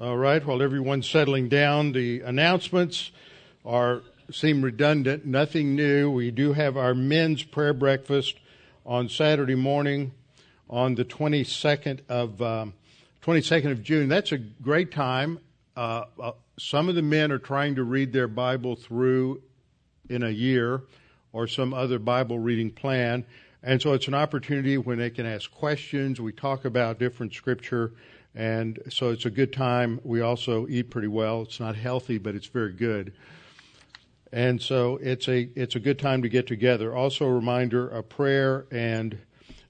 All right, while everyone's settling down, the announcements are seem redundant, nothing new. We do have our men's prayer breakfast on Saturday morning on the 22nd of um, 22nd of June. That's a great time. Uh, uh, some of the men are trying to read their Bible through in a year or some other Bible reading plan. And so it's an opportunity when they can ask questions. We talk about different scripture. And so it's a good time. We also eat pretty well. It's not healthy, but it's very good. And so it's a, it's a good time to get together. Also a reminder, a prayer and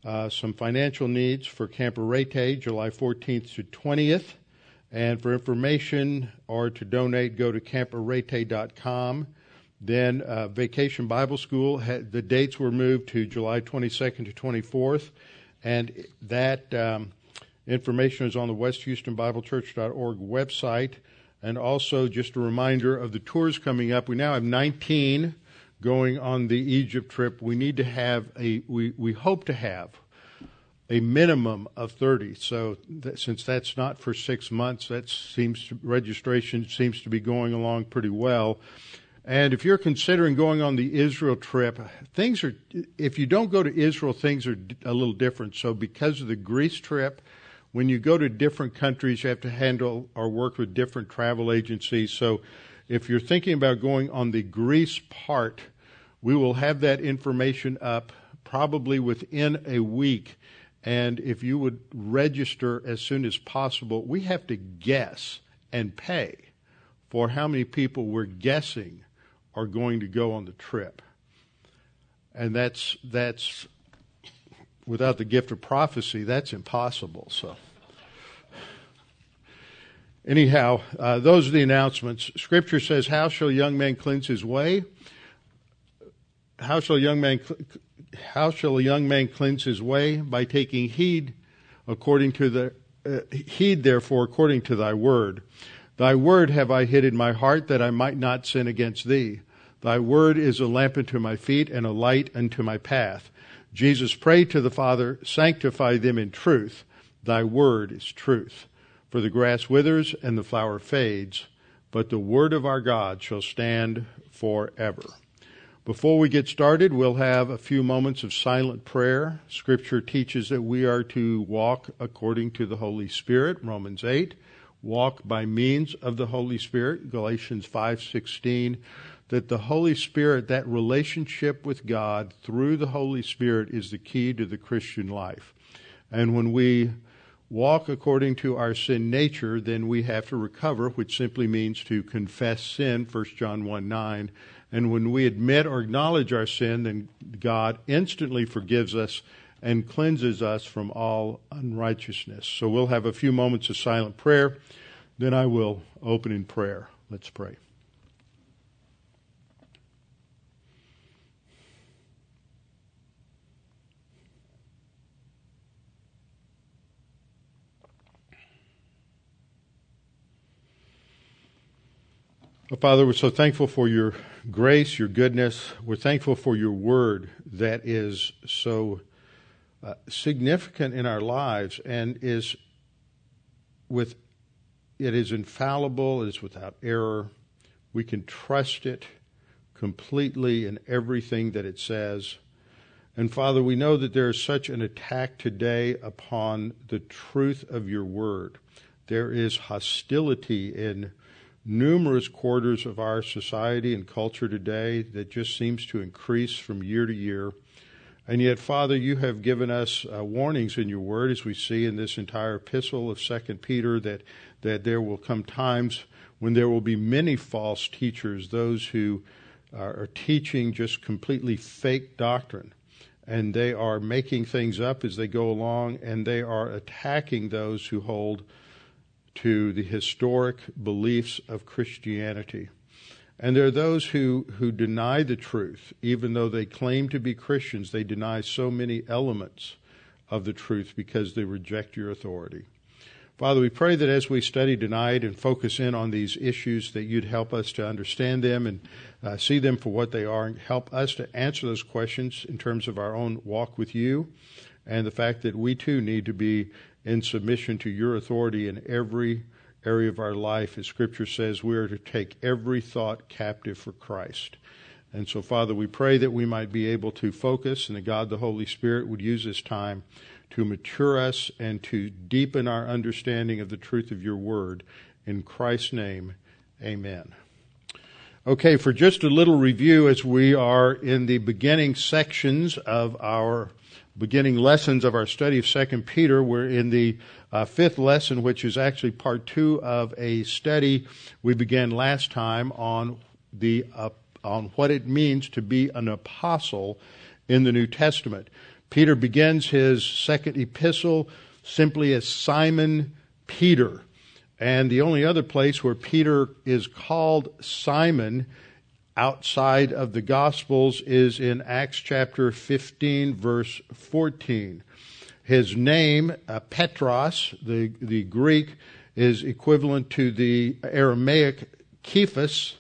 uh, some financial needs for Camp Arete, July 14th to 20th. And for information or to donate, go to camparete.com. Then uh, Vacation Bible School, the dates were moved to July 22nd to 24th, and that um, information is on the westhoustonbiblechurch.org website. And also, just a reminder of the tours coming up. We now have 19 going on the Egypt trip. We need to have a, we, we hope to have a minimum of 30. So since that's not for six months, that seems to, registration seems to be going along pretty well. And if you're considering going on the Israel trip, things are, if you don't go to Israel, things are a little different. So because of the Greece trip, when you go to different countries, you have to handle or work with different travel agencies. So if you're thinking about going on the Greece part, we will have that information up probably within a week. And if you would register as soon as possible, we have to guess and pay for how many people we're guessing are going to go on the trip. And that's that's without the gift of prophecy, that's impossible. So anyhow, uh, those are the announcements. Scripture says, "How shall young man cleanse his way? How shall young man how shall a young man cleanse his way by taking heed according to the uh, heed therefore according to thy word." Thy word have I hid in my heart that I might not sin against thee. Thy word is a lamp unto my feet and a light unto my path. Jesus prayed to the Father, sanctify them in truth. Thy word is truth. For the grass withers and the flower fades, but the word of our God shall stand forever. Before we get started, we'll have a few moments of silent prayer. Scripture teaches that we are to walk according to the Holy Spirit, Romans 8 walk by means of the Holy Spirit, Galatians 5:16, that the Holy Spirit, that relationship with God through the Holy Spirit is the key to the Christian life. And when we walk according to our sin nature, then we have to recover, which simply means to confess sin, 1 John 1 9. And when we admit or acknowledge our sin, then God instantly forgives us and cleanses us from all unrighteousness. So we'll have a few moments of silent prayer. Then I will open in prayer. Let's pray. Father, we're so thankful for your grace, your goodness. We're thankful for your word that is so uh, significant in our lives and is with it is infallible, it is without error. We can trust it completely in everything that it says. And Father, we know that there is such an attack today upon the truth of your word. There is hostility in numerous quarters of our society and culture today that just seems to increase from year to year. And yet, Father, you have given us uh, warnings in your word, as we see in this entire epistle of Second Peter, that that there will come times when there will be many false teachers, those who are teaching just completely fake doctrine. And they are making things up as they go along, and they are attacking those who hold to the historic beliefs of Christianity. And there are those who, who deny the truth, even though they claim to be Christians, they deny so many elements of the truth because they reject your authority. Father, we pray that as we study tonight and focus in on these issues, that you'd help us to understand them and uh, see them for what they are and help us to answer those questions in terms of our own walk with you and the fact that we too need to be in submission to your authority in every area of our life, as Scripture says, we are to take every thought captive for Christ. And so, Father, we pray that we might be able to focus and that God the Holy Spirit would use this time to mature us and to deepen our understanding of the truth of your word. In Christ's name, amen. Okay, for just a little review as we are in the beginning sections of our beginning lessons of our study of Second Peter, we're in the uh, fifth lesson, which is actually part two of a study we began last time on the uh, on what it means to be an apostle in the New Testament. Peter begins his second epistle simply as Simon Peter. And the only other place where Peter is called Simon outside of the Gospels is in Acts chapter 15, verse 14. His name, uh, Petros, the, the Greek, is equivalent to the Aramaic Kephas,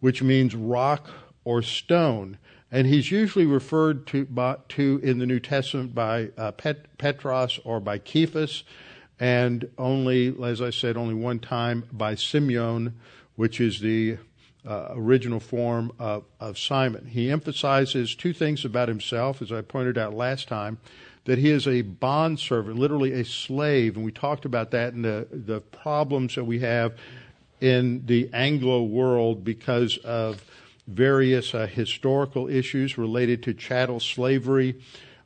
which means rock or stone and he's usually referred to, by, to in the New Testament by uh, Pet, Petros or by Cephas, and only, as I said, only one time by Simeon, which is the uh, original form of, of Simon. He emphasizes two things about himself, as I pointed out last time, that he is a bondservant, literally a slave, and we talked about that and the, the problems that we have in the Anglo world because of various uh, historical issues related to chattel slavery.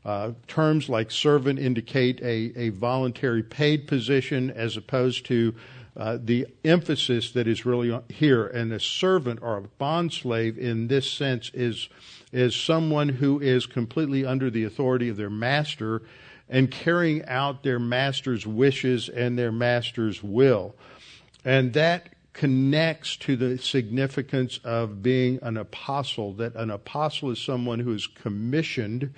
Uh, terms like servant indicate a, a voluntary paid position as opposed to uh, the emphasis that is really here. And a servant or a bond slave in this sense is, is someone who is completely under the authority of their master and carrying out their master's wishes and their master's will. And that connects to the significance of being an apostle, that an apostle is someone who is commissioned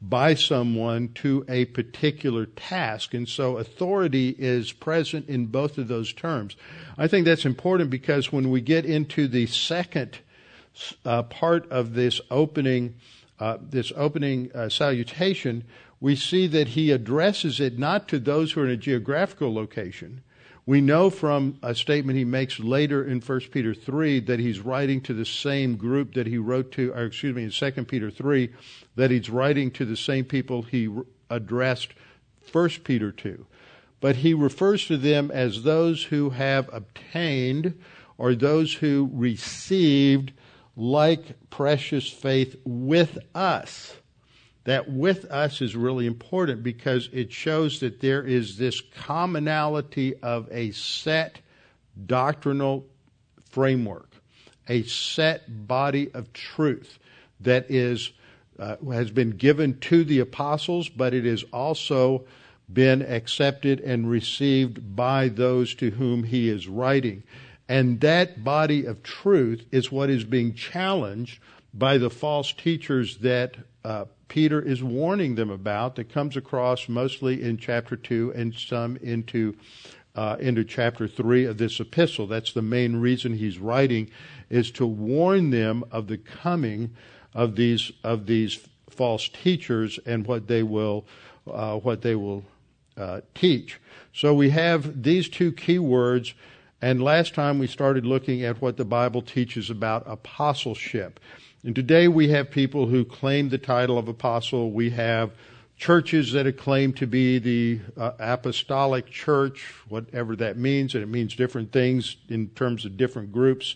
by someone to a particular task. And so authority is present in both of those terms. I think that's important because when we get into the second uh, part of this opening, uh, this opening uh, salutation, we see that he addresses it not to those who are in a geographical location, we know from a statement he makes later in 1 Peter 3 that he's writing to the same group that he wrote to, or excuse me, in 2 Peter 3, that he's writing to the same people he addressed 1 Peter 2. But he refers to them as those who have obtained or those who received like precious faith with us that with us is really important because it shows that there is this commonality of a set doctrinal framework, a set body of truth that is uh, has been given to the apostles, but it has also been accepted and received by those to whom he is writing. And that body of truth is what is being challenged by the false teachers that uh, Peter is warning them about that comes across mostly in chapter 2 and some into uh, into chapter 3 of this epistle. That's the main reason he's writing is to warn them of the coming of these of these false teachers and what they will uh, what they will uh, teach. So we have these two key words and last time we started looking at what the Bible teaches about apostleship. And today we have people who claim the title of apostle. We have churches that claim to be the uh, apostolic church, whatever that means, and it means different things in terms of different groups.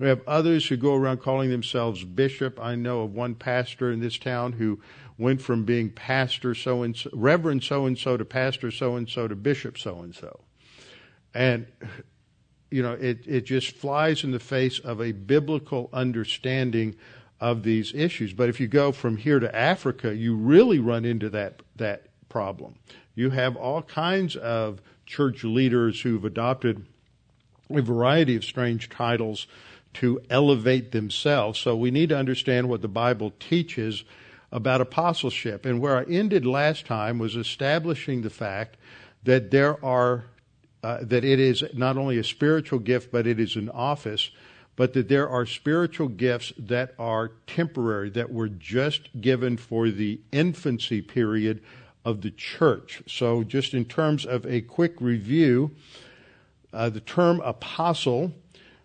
We have others who go around calling themselves bishop. I know of one pastor in this town who went from being pastor so and so, reverend so and so to pastor so and so to bishop so and so. And you know, it, it just flies in the face of a biblical understanding of these issues. But if you go from here to Africa, you really run into that that problem. You have all kinds of church leaders who've adopted a variety of strange titles to elevate themselves. So we need to understand what the Bible teaches about apostleship. And where I ended last time was establishing the fact that there are uh, that it is not only a spiritual gift, but it is an office but that there are spiritual gifts that are temporary, that were just given for the infancy period of the church. So, just in terms of a quick review, uh, the term apostle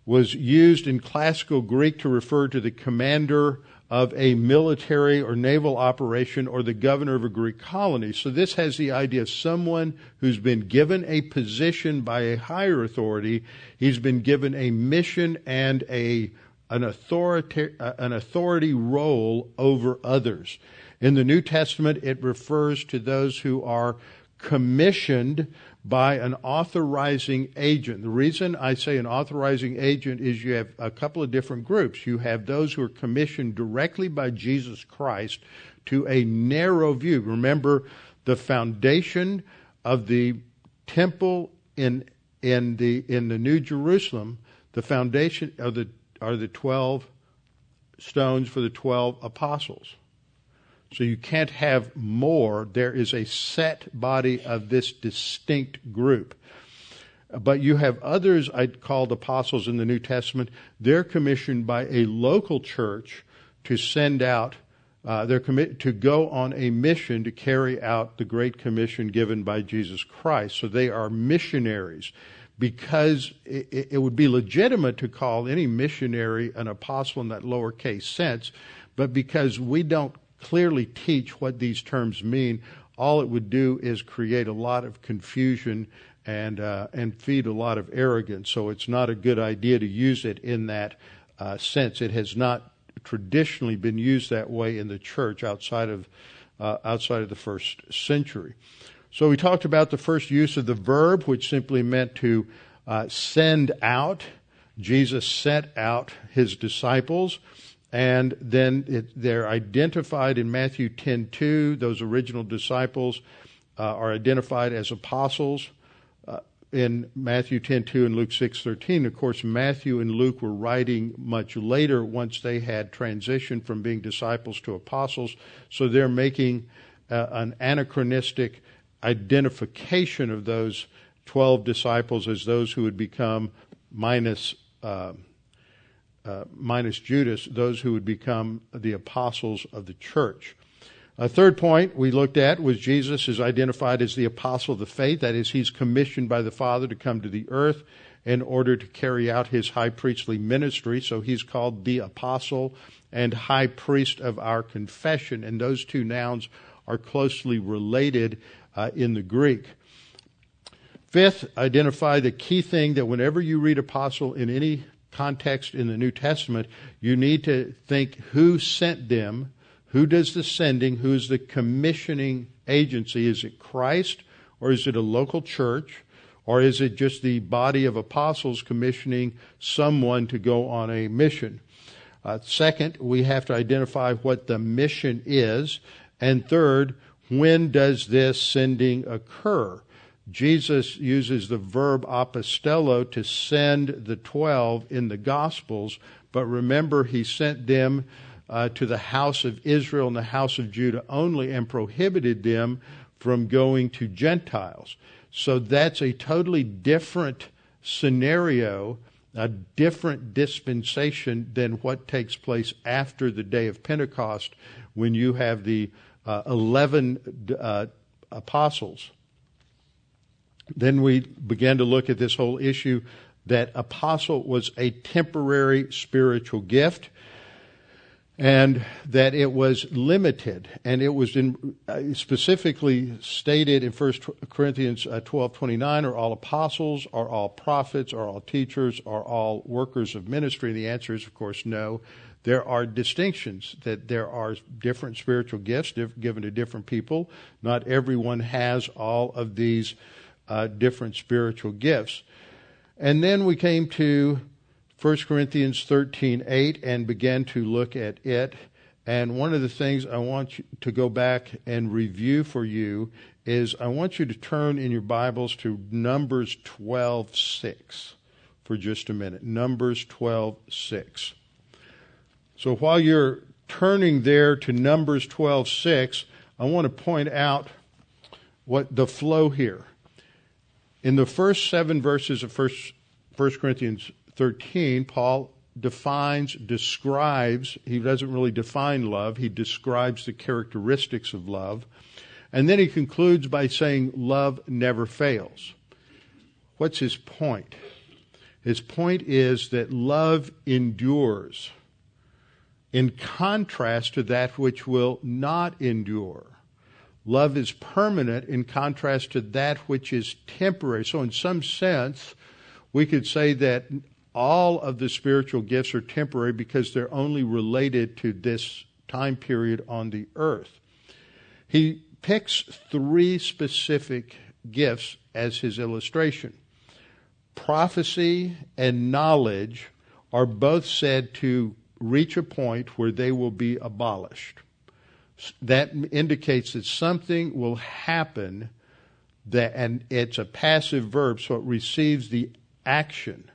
was used in classical Greek to refer to the commander of a military or naval operation or the governor of a Greek colony. So this has the idea of someone who's been given a position by a higher authority. He's been given a mission and a an authority uh, an authority role over others. In the New Testament, it refers to those who are commissioned by an authorizing agent. The reason I say an authorizing agent is you have a couple of different groups. You have those who are commissioned directly by Jesus Christ to a narrow view. Remember, the foundation of the temple in in the in the New Jerusalem, the foundation of the are the twelve stones for the twelve apostles. So you can't have more. There is a set body of this distinct group. But you have others I'd called apostles in the New Testament. They're commissioned by a local church to send out, uh, they're committed to go on a mission to carry out the Great Commission given by Jesus Christ. So they are missionaries because it, it, would be legitimate to call any missionary an apostle in that lowercase sense, but because we don't clearly teach what these terms mean, all it would do is create a lot of confusion and uh, and feed a lot of arrogance. So it's not a good idea to use it in that uh, sense. It has not traditionally been used that way in the church outside of uh, outside of the first century. So we talked about the first use of the verb, which simply meant to uh, send out. Jesus sent out his disciples and then it, they're identified in Matthew 10:2. Those original disciples uh, are identified as apostles uh, in Matthew 10:2 and Luke 6:13. Of course, Matthew and Luke were writing much later once they had transitioned from being disciples to apostles. So they're making uh, an anachronistic identification of those 12 disciples as those who would become minus uh, minus Judas, those who would become the apostles of the church. A third point we looked at was Jesus is identified as the apostle of the faith. That is, he's commissioned by the Father to come to the earth in order to carry out his high priestly ministry. So he's called the apostle and high priest of our confession. And those two nouns are closely related uh, in the Greek. Fifth, identify the key thing that whenever you read apostle in any context in the New Testament, you need to think who sent them, who does the sending, who's the commissioning agency. Is it Christ or is it a local church? Or is it just the body of apostles commissioning someone to go on a mission? Uh, second, we have to identify what the mission is. And third, when does this sending occur? Jesus uses the verb apostello to send the twelve in the Gospels, but remember, he sent them uh, to the house of Israel and the house of Judah only and prohibited them from going to Gentiles. So that's a totally different scenario, a different dispensation than what takes place after the day of Pentecost when you have the uh, 11 uh, apostles then we began to look at this whole issue that apostle was a temporary spiritual gift and that it was limited. And it was in, uh, specifically stated in 1 corinthians uh, 12 29 are all apostles? Are all prophets? Are all teachers? Are all workers of ministry? The answer is of course no. There are distinctions that there are different spiritual gifts given to different people. Not everyone has all of these uh, different spiritual gifts. And then we came to 1 Corinthians 13 8 and began to look at it. And one of the things I want to go back and review for you is I want you to turn in your Bibles to Numbers 12 6 for just a minute. Numbers 12 6. So while you're turning there to Numbers 12 6, I want to point out what the flow here. In the first seven verses of 1, 1 Corinthians 13, Paul defines, describes, he doesn't really define love, he describes the characteristics of love. And then he concludes by saying, Love never fails. What's his point? His point is that love endures in contrast to that which will not endure. Love is permanent in contrast to that which is temporary. So, in some sense, we could say that all of the spiritual gifts are temporary because they're only related to this time period on the earth. He picks three specific gifts as his illustration. Prophecy and knowledge are both said to reach a point where they will be abolished. That indicates that something will happen that and it's a passive verb so it receives the action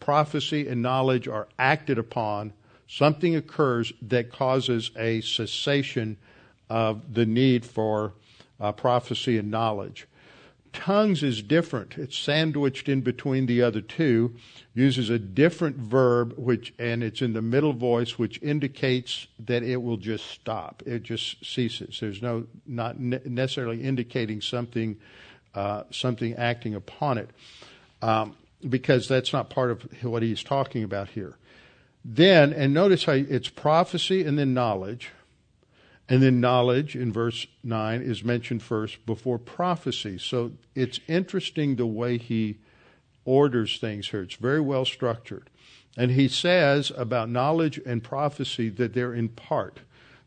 prophecy and knowledge are acted upon, something occurs that causes a cessation of the need for uh, prophecy and knowledge. Tongues is different. It's sandwiched in between the other two, uses a different verb, which and it's in the middle voice, which indicates that it will just stop. It just ceases. There's no not necessarily indicating something, uh, something acting upon it. Um, because that's not part of what he's talking about here. Then, and notice how it's prophecy and then knowledge. And then knowledge in verse 9 is mentioned first before prophecy. So it's interesting the way he orders things here. It's very well structured. And he says about knowledge and prophecy that they're in part.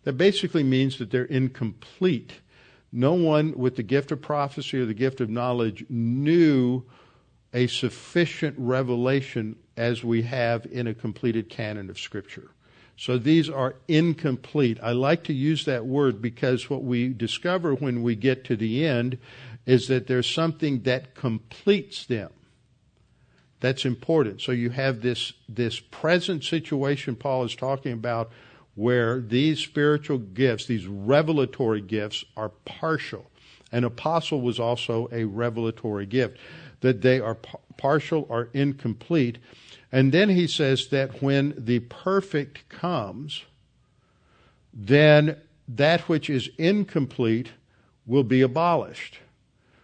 That basically means that they're incomplete. No one with the gift of prophecy or the gift of knowledge knew a sufficient revelation as we have in a completed canon of Scripture. So these are incomplete. I like to use that word because what we discover when we get to the end is that there's something that completes them. That's important. So you have this, this present situation Paul is talking about where these spiritual gifts, these revelatory gifts, are partial. An apostle was also a revelatory gift that they are partial or incomplete. And then he says that when the perfect comes, then that which is incomplete will be abolished.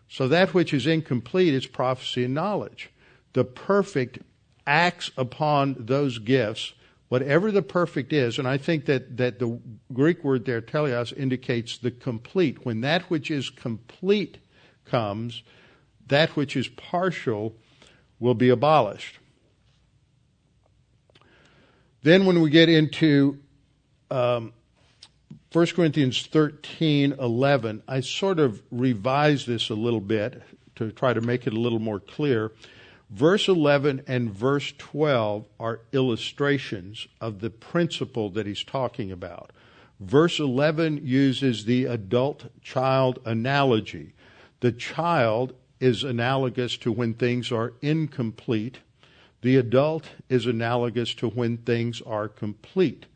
So that which is incomplete is prophecy and knowledge. The perfect acts upon those gifts, whatever the perfect is, and I think that, that the Greek word there, teleos, indicates the complete. When that which is complete comes, that which is partial will be abolished. Then, when we get into um, 1 Corinthians 13 11, I sort of revised this a little bit to try to make it a little more clear. Verse 11 and verse 12 are illustrations of the principle that he's talking about. Verse 11 uses the adult child analogy. The child is analogous to when things are incomplete. The adult is analogous to when things are complete.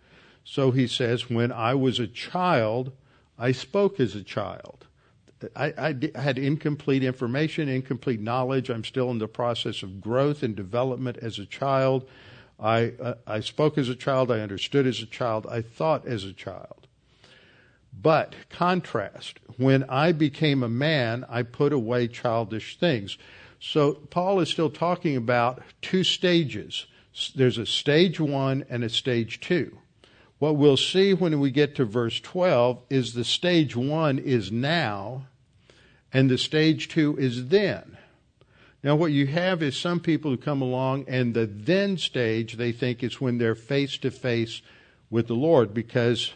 So he says, When I was a child, I spoke as a child. I, I, had incomplete information, incomplete knowledge. I'm still in the process of growth and development as a child. I, uh, I spoke as a child. I understood as a child. I thought as a child. But, contrast, when I became a man, I put away childish things. So, Paul is still talking about two stages. There's a stage one and a stage two. What we'll see when we get to verse 12 is the stage one is now, and the stage two is then. Now, what you have is some people who come along, and the then stage they think is when they're face to face with the Lord because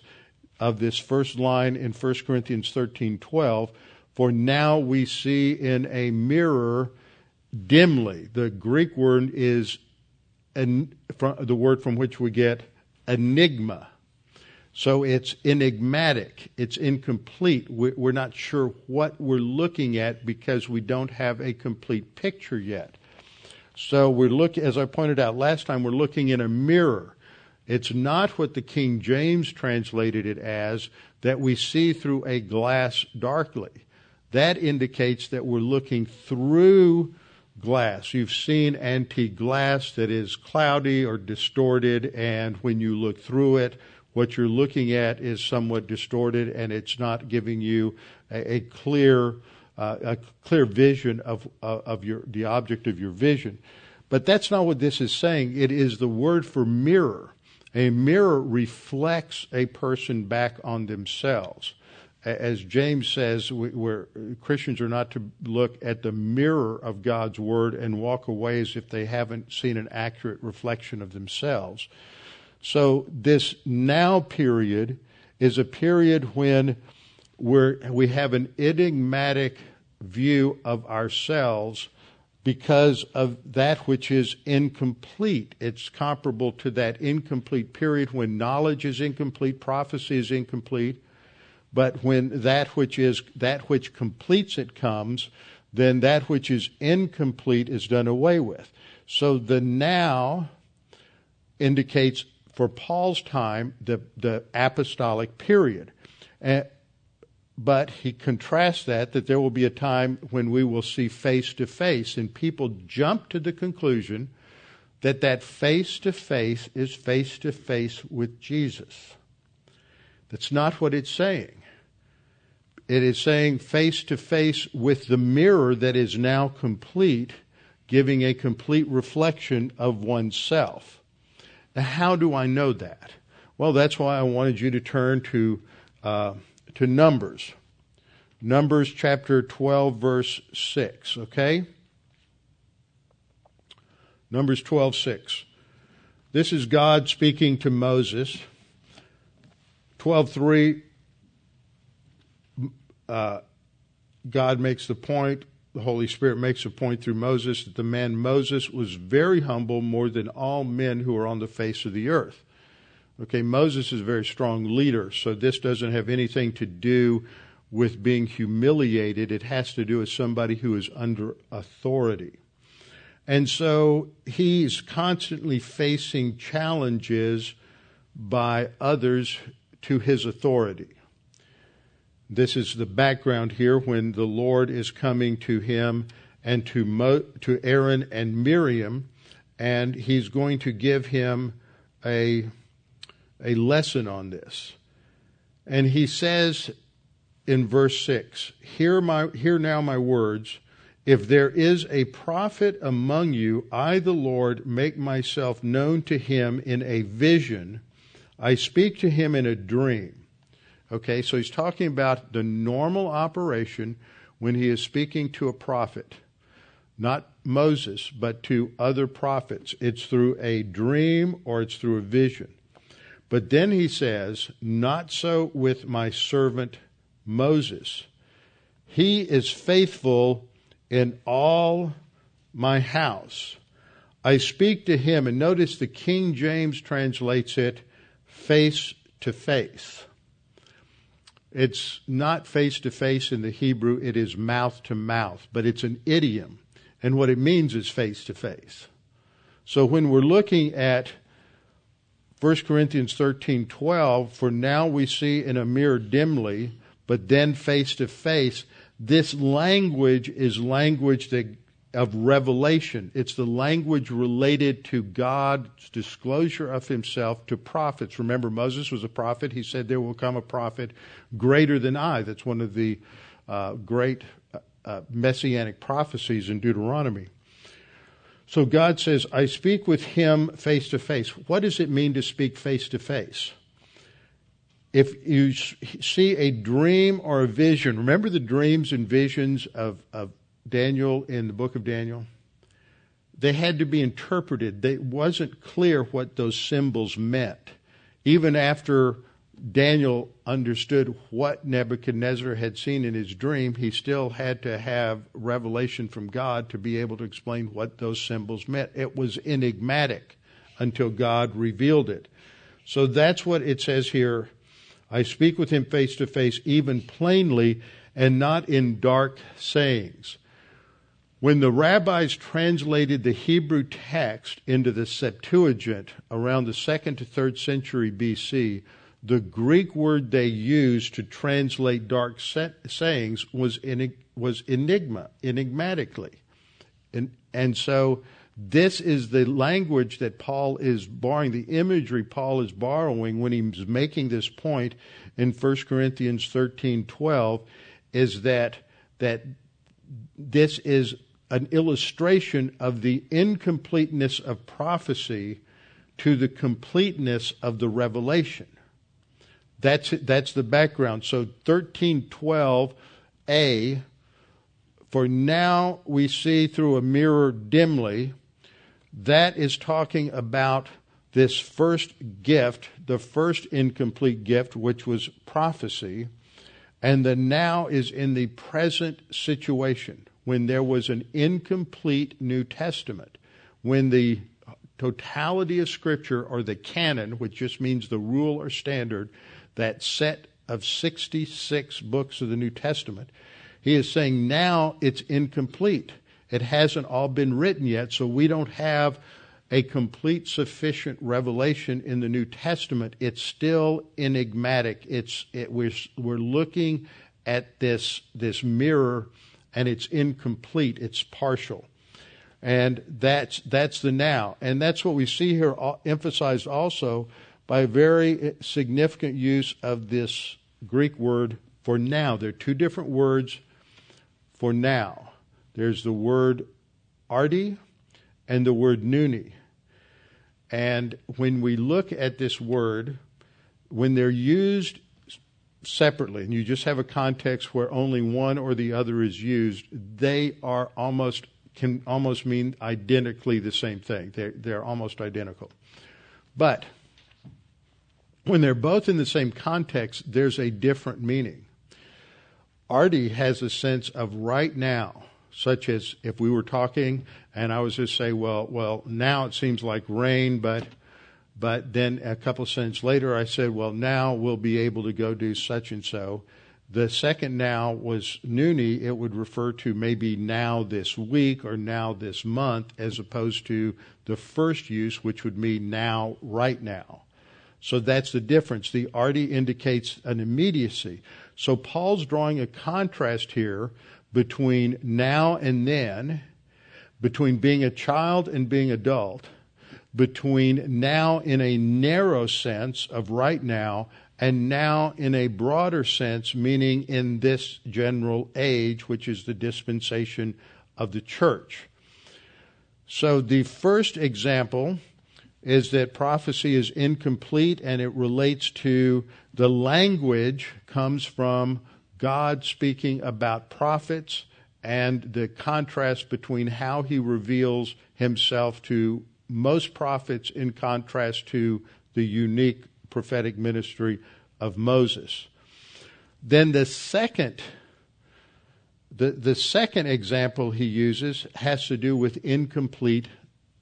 of this first line in 1 Corinthians 13:12, for now we see in a mirror dimly. The Greek word is an, the word from which we get enigma. So it's enigmatic, it's incomplete. We're not sure what we're looking at because we don't have a complete picture yet. So we're looking, as I pointed out last time, we're looking in a mirror. It's not what the King James translated it as, that we see through a glass darkly. That indicates that we're looking through glass. You've seen antique glass that is cloudy or distorted, and when you look through it, what you're looking at is somewhat distorted and it's not giving you a, a clear uh, a clear vision of uh, of your the object of your vision. But that's not what this is saying. It is the word for mirror. A mirror reflects a person back on themselves. As James says, where Christians are not to look at the mirror of God's word and walk away as if they haven't seen an accurate reflection of themselves. So this now period is a period when we're, we have an enigmatic view of ourselves because of that which is incomplete. It's comparable to that incomplete period when knowledge is incomplete, prophecy is incomplete. But when that which is that which completes it comes, then that which is incomplete is done away with. So the now indicates for Paul's time the, the apostolic period. And, but he contrasts that that there will be a time when we will see face to face and people jump to the conclusion that that face to face is face to face with Jesus that's not what it's saying it is saying face to face with the mirror that is now complete giving a complete reflection of oneself now how do i know that well that's why i wanted you to turn to uh, to Numbers. Numbers chapter 12, verse 6, okay? Numbers 12, 6. This is God speaking to Moses. 12, 3, uh, God makes the point, the Holy Spirit makes a point through Moses that the man Moses was very humble more than all men who are on the face of the earth. Okay, Moses is a very strong leader, so this doesn't have anything to do with being humiliated. It has to do with somebody who is under authority. And so he's constantly facing challenges by others to his authority. This is the background here when the Lord is coming to him and to, Mo, to Aaron and Miriam, and he's going to give him a a lesson on this. And he says in verse 6 hear, my, hear now my words. If there is a prophet among you, I, the Lord, make myself known to him in a vision. I speak to him in a dream. Okay, so he's talking about the normal operation when he is speaking to a prophet. Not Moses, but to other prophets. It's through a dream or it's through a vision. But then he says, Not so with my servant Moses. He is faithful in all my house. I speak to him, and notice the King James translates it face to face. It's not face to face in the Hebrew, it is mouth to mouth, but it's an idiom. And what it means is face to face. So when we're looking at 1 Corinthians 13:12 for now we see in a mirror dimly but then face to face this language is language that, of revelation. It's the language related to God's disclosure of himself to prophets. Remember Moses was a prophet. He said there will come a prophet greater than I. That's one of the uh, great uh, uh messianic prophecies in Deuteronomy. So God says, I speak with him face to face. What does it mean to speak face to face? If you see a dream or a vision, remember the dreams and visions of, of Daniel in the book of Daniel? They had to be interpreted. It wasn't clear what those symbols meant. Even after Daniel understood what Nebuchadnezzar had seen in his dream, he still had to have revelation from God to be able to explain what those symbols meant. It was enigmatic until God revealed it. So that's what it says here. I speak with him face to face, even plainly, and not in dark sayings. When the rabbis translated the Hebrew text into the Septuagint around the second to third century BC, the Greek word they used to translate dark sayings was was enigma, enigmatically, and and so this is the language that Paul is borrowing, the imagery Paul is borrowing when he's making this point in 1 Corinthians thirteen twelve, is that that this is an illustration of the incompleteness of prophecy to the completeness of the revelation. That's that's the background. So 1312a for now we see through a mirror dimly that is talking about this first gift, the first incomplete gift which was prophecy, and the now is in the present situation when there was an incomplete New Testament, when the totality of Scripture, or the canon, which just means the rule or standard, that set of 66 books of the New Testament, he is saying now it's incomplete. It hasn't all been written yet, so we don't have a complete, sufficient revelation in the New Testament. It's still enigmatic. It's it, we're we're looking at this this mirror, and it's incomplete. It's partial. And that's, that's the now. And that's what we see here uh, emphasized also by a very uh, significant use of this Greek word for now. There are two different words for now. There's the word arti and the word nuni. And when we look at this word, when they're used separately, and you just have a context where only one or the other is used, they are almost can almost mean identically the same thing. They're, they're almost identical. But when they're both in the same context, there's a different meaning. arti has a sense of right now, such as if we were talking and I was just say, well, well, now it seems like rain, but but then a couple of sentences later I said, well, now we'll be able to go do such and so. The second now was nuni. It would refer to maybe now this week or now this month, as opposed to the first use, which would mean now, right now. So that's the difference. The arti indicates an immediacy. So Paul's drawing a contrast here between now and then, between being a child and being adult, between now in a narrow sense of right now and now in a broader sense, meaning in this general age, which is the dispensation of the church. So the first example is that prophecy is incomplete and it relates to the language comes from God speaking about prophets and the contrast between how he reveals himself to most prophets in contrast to the unique prophetic ministry of Moses. Then the second the, the second example he uses has to do with incomplete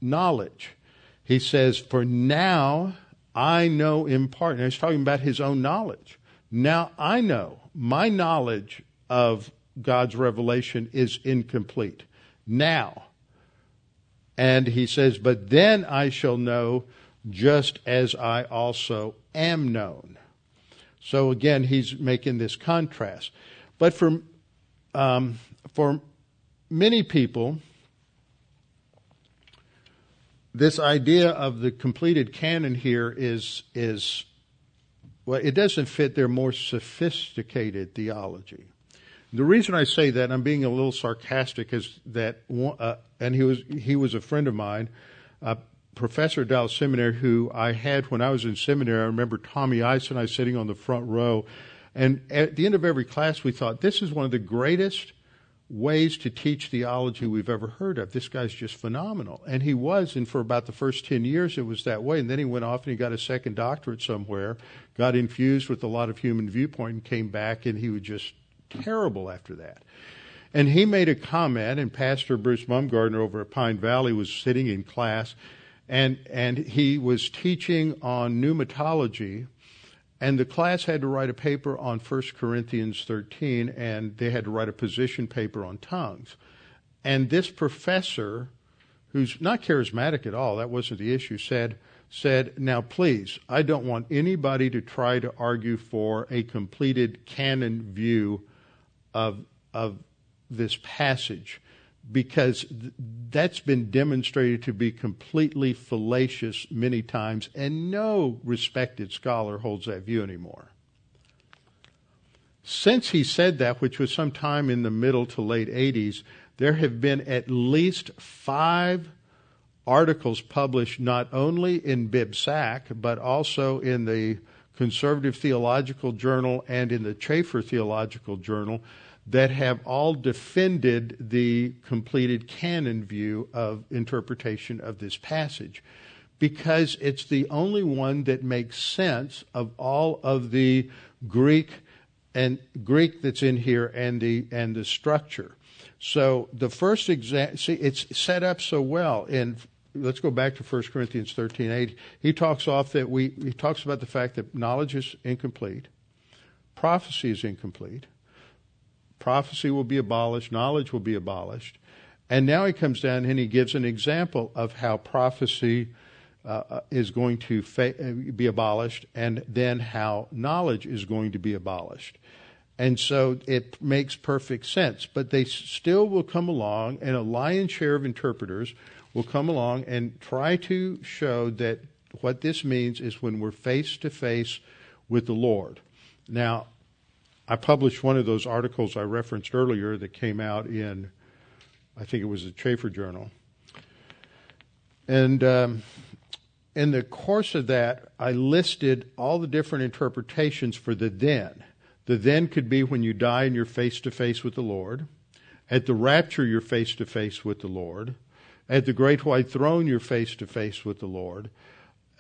knowledge. He says, For now I know in part. And he's talking about his own knowledge. Now I know. My knowledge of God's revelation is incomplete. Now. And he says, But then I shall know just as I also am known. So again, he's making this contrast. But for, um, for many people, this idea of the completed canon here is, is well, it doesn't fit their more sophisticated theology. The reason I say that, I'm being a little sarcastic, is that, uh, and he was he was a friend of mine, uh, professor at Dallas Seminary who I had when I was in seminary. I remember Tommy Ice and I sitting on the front row. And at the end of every class, we thought, this is one of the greatest ways to teach theology we've ever heard of. This guy's just phenomenal. And he was, and for about the first 10 years, it was that way. And then he went off and he got a second doctorate somewhere, got infused with a lot of human viewpoint, and came back, and he was just terrible after that. And he made a comment, and Pastor Bruce Mumgardner over at Pine Valley was sitting in class, and and he was teaching on pneumatology and the class had to write a paper on 1 Corinthians 13 and they had to write a position paper on tongues and this professor who's not charismatic at all that wasn't the issue said said now please I don't want anybody to try to argue for a completed canon view of of this passage because th- that's been demonstrated to be completely fallacious many times, and no respected scholar holds that view anymore. Since he said that, which was sometime in the middle to late 80s, there have been at least five articles published not only in BibSac, but also in the Conservative Theological Journal and in the Chafer Theological Journal that have all defended the completed canon view of interpretation of this passage because it's the only one that makes sense of all of the Greek and Greek that's in here and the and the structure. So the first example, see, it's set up so well. In let's go back to 1 Corinthians 13, 8. He talks off that we he talks about the fact that knowledge is incomplete, prophecy is incomplete, prophecy will be abolished, knowledge will be abolished, and now he comes down and he gives an example of how prophecy uh, uh, is going to fa- uh, be abolished, and then how knowledge is going to be abolished. And so it makes perfect sense. But they still will come along, and a lion's share of interpreters will come along and try to show that what this means is when we're face to face with the Lord. Now, I published one of those articles I referenced earlier that came out in, I think it was the Chafer Journal. And um, in the course of that, I listed all the different interpretations for the then. The then could be when you die and you're face to face with the Lord. At the rapture, you're face to face with the Lord. At the great white throne, you're face to face with the Lord.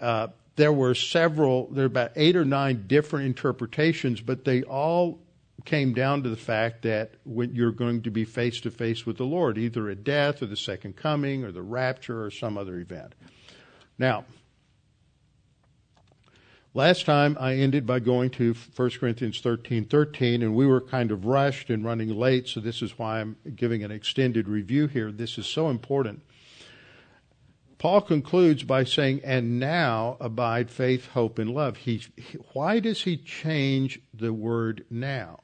Uh, there were several, there are about eight or nine different interpretations, but they all came down to the fact that when you're going to be face to face with the Lord, either at death or the second coming or the rapture or some other event. Now, Last time I ended by going to 1 Corinthians 13 13, and we were kind of rushed and running late, so this is why I'm giving an extended review here. This is so important. Paul concludes by saying, And now abide faith, hope, and love. He, why does he change the word now?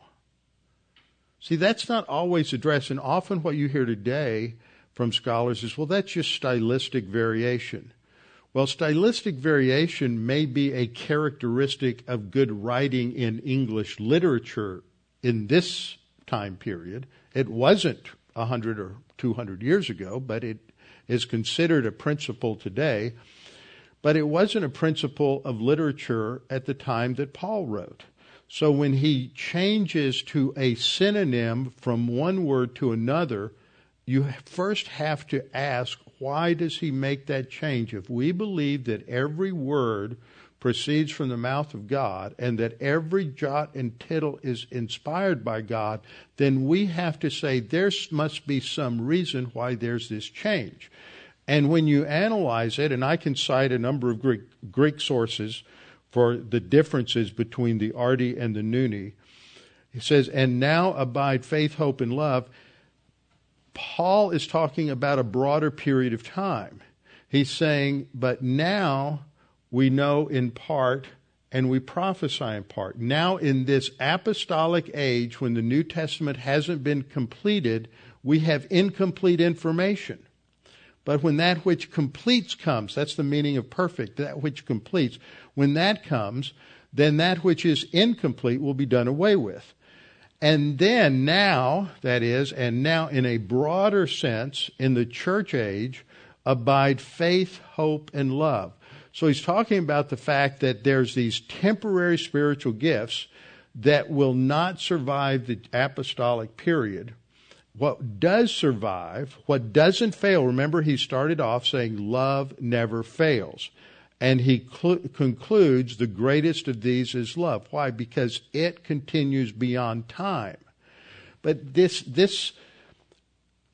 See, that's not always addressed, and often what you hear today from scholars is, well, that's just stylistic variation. Well, stylistic variation may be a characteristic of good writing in English literature in this time period. It wasn't 100 or 200 years ago, but it is considered a principle today. But it wasn't a principle of literature at the time that Paul wrote. So when he changes to a synonym from one word to another, you first have to ask why does he make that change? If we believe that every word proceeds from the mouth of God and that every jot and tittle is inspired by God, then we have to say there must be some reason why there's this change. And when you analyze it, and I can cite a number of Greek, Greek sources for the differences between the arti and the Nuni, he says, and now abide faith, hope, and love. Paul is talking about a broader period of time. He's saying, but now we know in part and we prophesy in part. Now, in this apostolic age, when the New Testament hasn't been completed, we have incomplete information. But when that which completes comes, that's the meaning of perfect, that which completes, when that comes, then that which is incomplete will be done away with. And then now, that is, and now in a broader sense, in the church age, abide faith, hope, and love. So he's talking about the fact that there's these temporary spiritual gifts that will not survive the apostolic period. What does survive, what doesn't fail, remember he started off saying love never fails. And he cl- concludes the greatest of these is love. Why? Because it continues beyond time. But this, this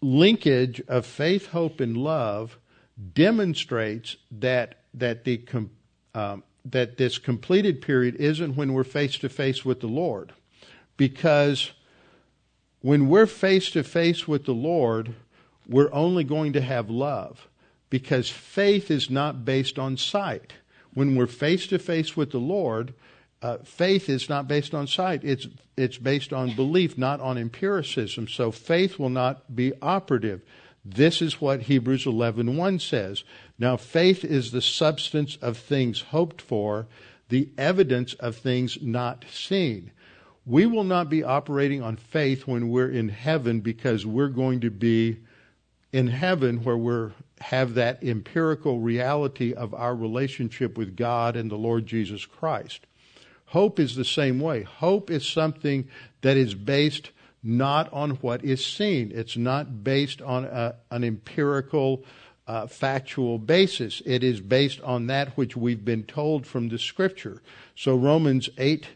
linkage of faith, hope, and love demonstrates that, that, the, um, that this completed period isn't when we're face to face with the Lord. Because when we're face to face with the Lord, we're only going to have love because faith is not based on sight. When we're face to face with the Lord, uh, faith is not based on sight. It's it's based on belief, not on empiricism. So faith will not be operative. This is what Hebrews 11:1 says. Now faith is the substance of things hoped for, the evidence of things not seen. we will not be operating on faith when we're in heaven because we're going to be in heaven where we're have that empirical reality of our relationship with God and the Lord Jesus Christ. Hope is the same way. Hope is something that is based not on what is seen. It's not based on a, an empirical, uh, factual basis. It is based on that which we've been told from the Scripture. So Romans 8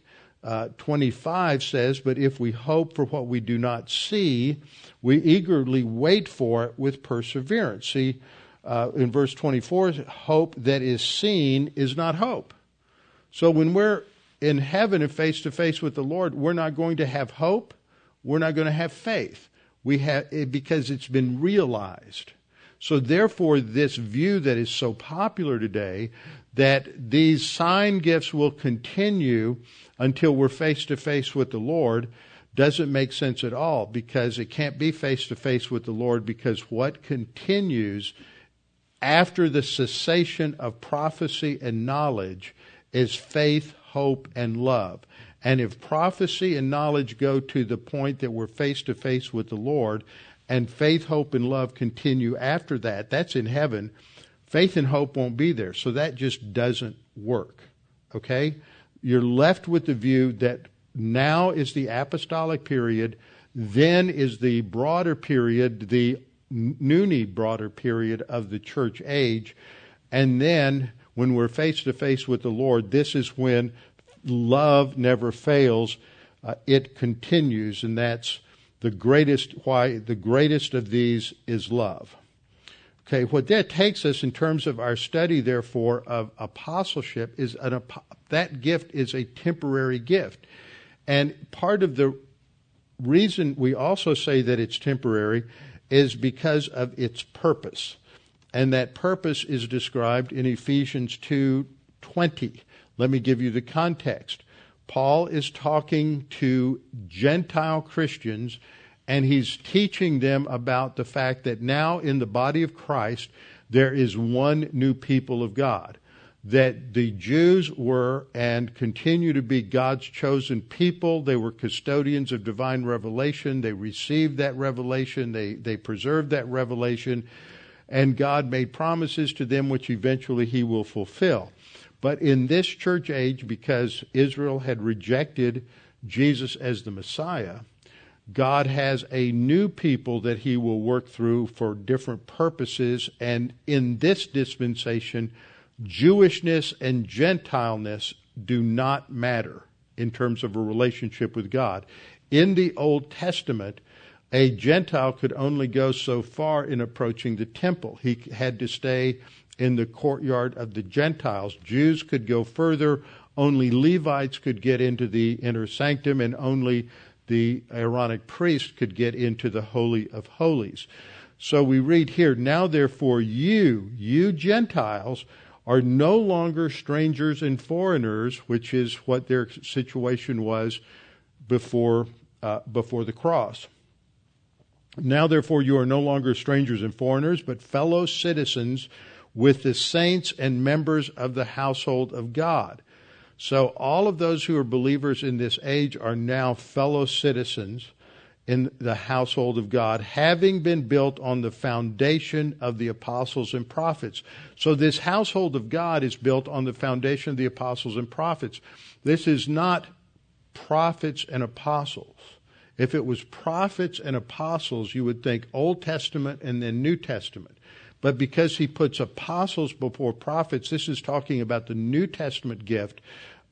uh, 25 says, But if we hope for what we do not see, we eagerly wait for it with perseverance. See, uh, in verse 24, hope that is seen is not hope. So when we're in heaven and face to face with the Lord, we're not going to have hope. We're not going to have faith. We have eh, because it's been realized. So therefore, this view that is so popular today that these sign gifts will continue until we're face to face with the Lord doesn't make sense at all because it can't be face to face with the Lord because what continues after the cessation of prophecy and knowledge is faith, hope, and love. And if prophecy and knowledge go to the point that we're face to face with the Lord, and faith, hope, and love continue after that, that's in heaven. Faith and hope won't be there. So that just doesn't work. Okay? You're left with the view that now is the apostolic period, then is the broader period, the Nuni broader period of the church age, and then when we're face to face with the Lord, this is when love never fails. Uh, it continues, and that's the greatest. Why the greatest of these is love. Okay, what that takes us in terms of our study, therefore, of apostleship is an, that gift is a temporary gift. And part of the reason we also say that it's temporary is because of its purpose and that purpose is described in Ephesians 2:20. Let me give you the context. Paul is talking to Gentile Christians and he's teaching them about the fact that now in the body of Christ there is one new people of God. That the Jews were and continue to be God's chosen people. They were custodians of divine revelation. They received that revelation. They, they preserved that revelation and God made promises to them which eventually he will fulfill. But in this church age, because Israel had rejected Jesus as the Messiah, God has a new people that he will work through for different purposes. And in this dispensation, Jewishness and Gentileness do not matter in terms of a relationship with God. In the Old Testament, a Gentile could only go so far in approaching the temple. He had to stay in the courtyard of the Gentiles. Jews could go further. Only Levites could get into the inner sanctum, and only the Aaronic priest could get into the Holy of Holies. So we read here, Now therefore you, you Gentiles, are no longer strangers and foreigners, which is what their situation was before, uh, before the cross. Now, therefore, you are no longer strangers and foreigners, but fellow citizens with the saints and members of the household of God. So, all of those who are believers in this age are now fellow citizens in the household of God, having been built on the foundation of the apostles and prophets. So, this household of God is built on the foundation of the apostles and prophets. This is not prophets and apostles. If it was prophets and apostles, you would think Old Testament and then New Testament. But because he puts apostles before prophets, this is talking about the New Testament gift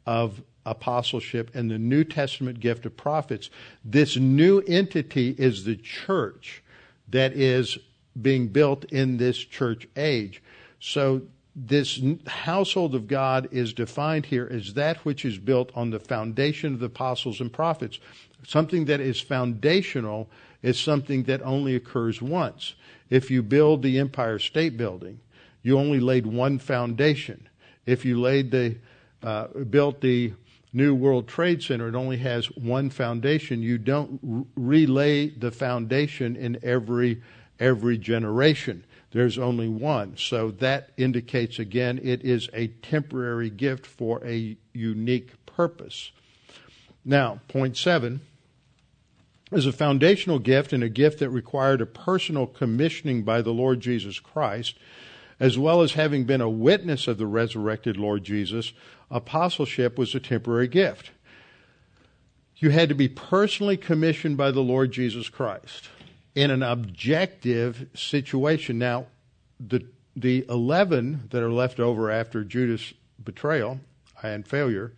of apostleship and the New Testament gift of prophets. This new entity is the church that is being built in this church age. So this household of God is defined here as that which is built on the foundation of the apostles and prophets. Something that is foundational is something that only occurs once. If you build the Empire State Building, you only laid one foundation. If you laid the uh, built the New World Trade Center, it only has one foundation. You don't r- relay the foundation in every every generation. There's only one. So that indicates again it is a temporary gift for a unique purpose. Now, point 7 as a foundational gift and a gift that required a personal commissioning by the Lord Jesus Christ, as well as having been a witness of the resurrected Lord Jesus, apostleship was a temporary gift. You had to be personally commissioned by the Lord Jesus Christ in an objective situation. Now, the, the 11 that are left over after Judas' betrayal and failure,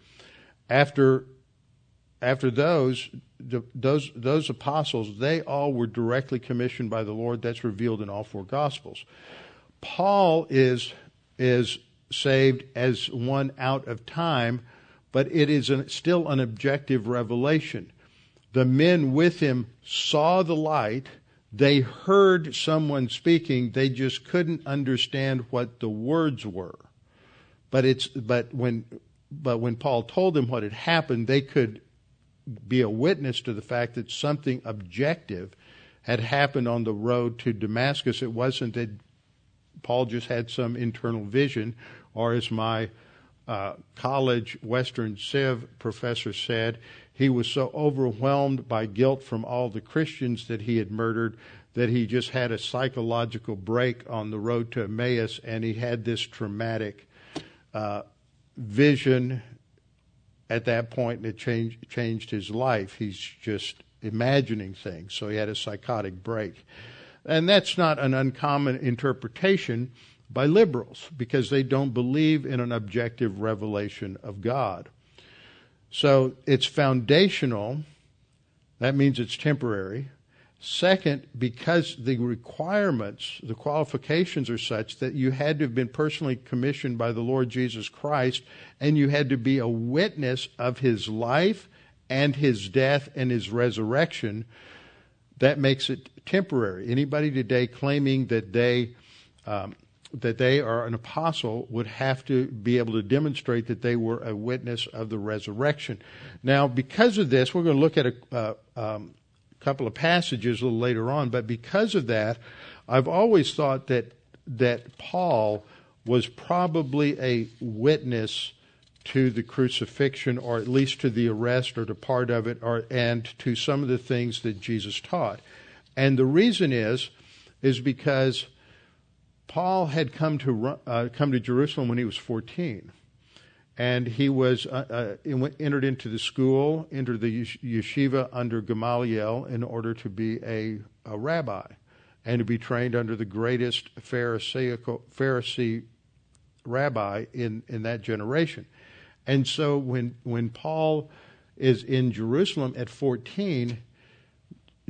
after after those, those those apostles, they all were directly commissioned by the Lord. That's revealed in all four gospels. Paul is is saved as one out of time, but it is an, still an objective revelation. The men with him saw the light. They heard someone speaking. They just couldn't understand what the words were. But it's but when but when Paul told them what had happened, they could be a witness to the fact that something objective had happened on the road to Damascus. It wasn't that Paul just had some internal vision, or as my uh, college Western Civ professor said, he was so overwhelmed by guilt from all the Christians that he had murdered that he just had a psychological break on the road to Emmaus and he had this traumatic uh, vision at that point it changed changed his life. He's just imagining things, so he had a psychotic break. And that's not an uncommon interpretation by liberals because they don't believe in an objective revelation of God. So it's foundational. That means it's temporary. Second, because the requirements, the qualifications are such that you had to have been personally commissioned by the Lord Jesus Christ and you had to be a witness of his life and his death and his resurrection. That makes it temporary. Anybody today claiming that they um, that they are an apostle would have to be able to demonstrate that they were a witness of the resurrection. Now, because of this, we're going to look at a, uh, um, couple of passages a little later on, but because of that, I've always thought that that Paul was probably a witness to the crucifixion or at least to the arrest or to part of it or and to some of the things that Jesus taught. And the reason is is because Paul had come to uh, come to Jerusalem when he was 14 and he was uh, uh, entered into the school, entered the yeshiva under Gamaliel in order to be a, a rabbi and to be trained under the greatest Pharisaical, Pharisee rabbi in, in that generation. And so when when Paul is in Jerusalem at 14,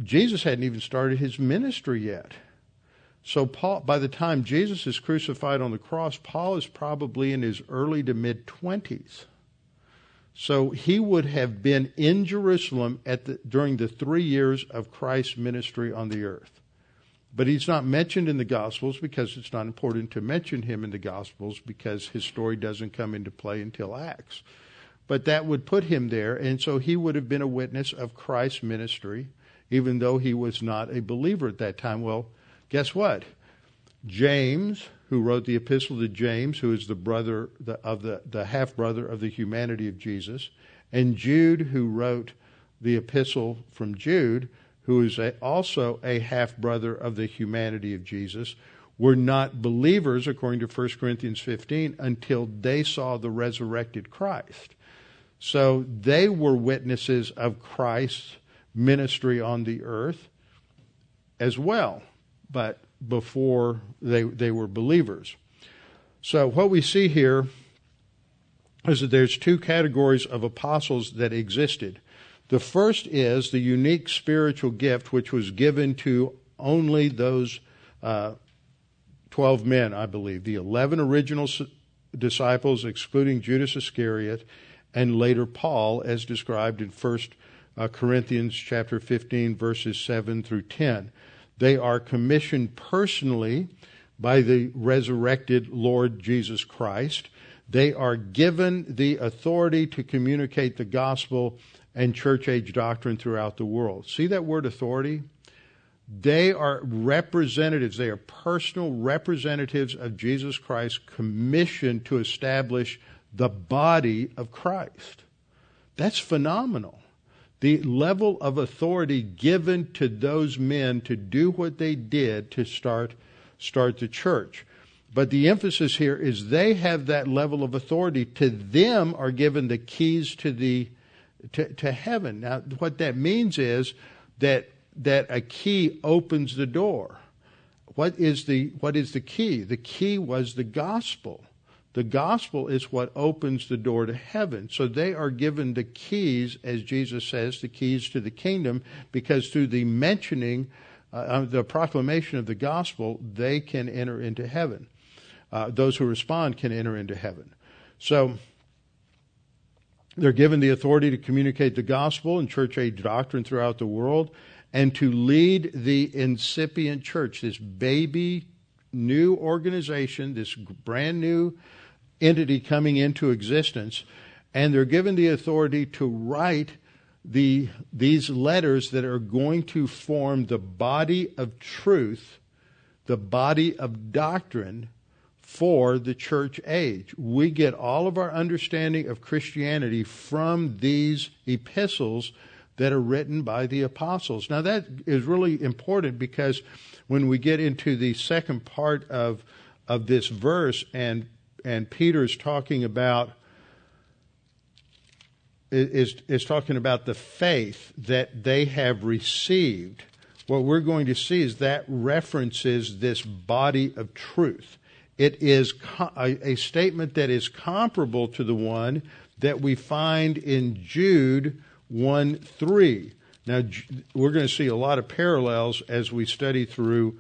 Jesus hadn't even started his ministry yet. So Paul, by the time Jesus is crucified on the cross, Paul is probably in his early to mid twenties. So he would have been in Jerusalem at the, during the three years of Christ's ministry on the earth. But he's not mentioned in the Gospels because it's not important to mention him in the Gospels because his story doesn't come into play until Acts. But that would put him there, and so he would have been a witness of Christ's ministry, even though he was not a believer at that time. Well, Guess what? James, who wrote the epistle to James, who is the brother of the, the half brother of the humanity of Jesus, and Jude, who wrote the epistle from Jude, who is a, also a half brother of the humanity of Jesus, were not believers, according to 1 Corinthians 15, until they saw the resurrected Christ. So they were witnesses of Christ's ministry on the earth as well but before they, they were believers. So what we see here is that there's two categories of apostles that existed. The first is the unique spiritual gift which was given to only those uh, 12 men, I believe, the 11 original disciples, excluding Judas Iscariot, and later Paul, as described in 1 uh, Corinthians chapter 15, verses 7 through 10. They are commissioned personally by the resurrected Lord Jesus Christ. They are given the authority to communicate the gospel and church age doctrine throughout the world. See that word authority? They are representatives, they are personal representatives of Jesus Christ commissioned to establish the body of Christ. That's phenomenal. The level of authority given to those men to do what they did to start start the church. But the emphasis here is they have that level of authority. To them are given the keys to the to, to heaven. Now, what that means is that that a key opens the door. What is the what is the key? The key was the gospel. The gospel is what opens the door to heaven. So they are given the keys, as Jesus says, the keys to the kingdom, because through the mentioning, uh, the proclamation of the gospel, they can enter into heaven uh, those who respond can enter into heaven. So they're given the authority to communicate the gospel and church age doctrine throughout the world and to lead the incipient church, this baby new organization, this brand new entity coming into existence. And they're given the authority to write the, these letters that are going to form the body of truth, the body of doctrine for the church age. We get all of our understanding of Christianity from these epistles that are written by the apostles. Now, that is really important because when we get into the second part of, of this verse, and, and Peter's talking about is, is talking about the faith that they have received. What we're going to see is that references this body of truth. It is a statement that is comparable to the one that we find in Jude 1 3. Now, we're going to see a lot of parallels as we study through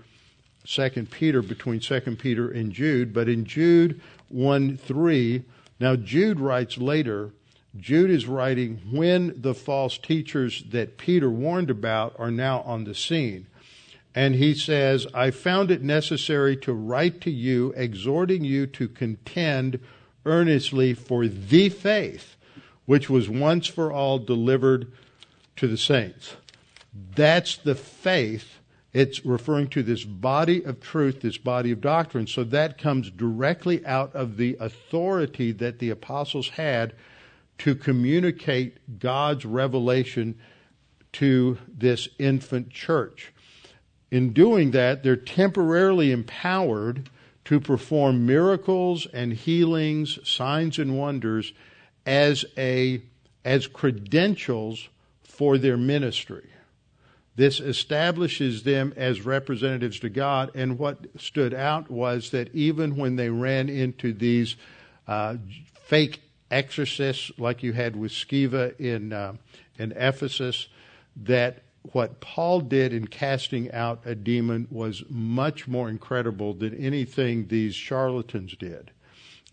2 Peter, between 2 Peter and Jude, but in Jude 1 3, now Jude writes later, Jude is writing when the false teachers that Peter warned about are now on the scene. And he says, I found it necessary to write to you, exhorting you to contend earnestly for the faith which was once for all delivered to the saints. That's the faith. It's referring to this body of truth, this body of doctrine. So that comes directly out of the authority that the apostles had to communicate God's revelation to this infant church. In doing that, they're temporarily empowered to perform miracles and healings, signs and wonders as a as credentials for their ministry. This establishes them as representatives to God, and what stood out was that even when they ran into these uh, fake exorcists, like you had with Sceva in uh, in Ephesus, that what Paul did in casting out a demon was much more incredible than anything these charlatans did.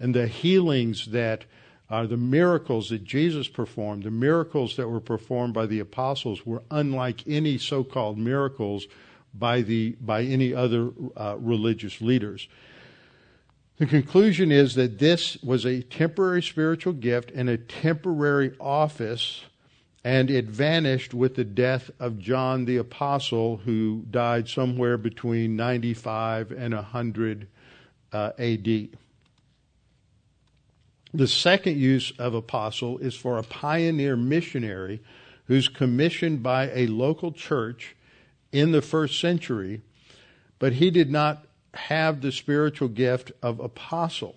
And the healings that are the miracles that Jesus performed, the miracles that were performed by the apostles were unlike any so-called miracles by the by any other uh, religious leaders. The conclusion is that this was a temporary spiritual gift and a temporary office and it vanished with the death of John the Apostle, who died somewhere between 95 and 100 uh, AD. The second use of apostle is for a pioneer missionary who's commissioned by a local church in the first century, but he did not have the spiritual gift of apostle.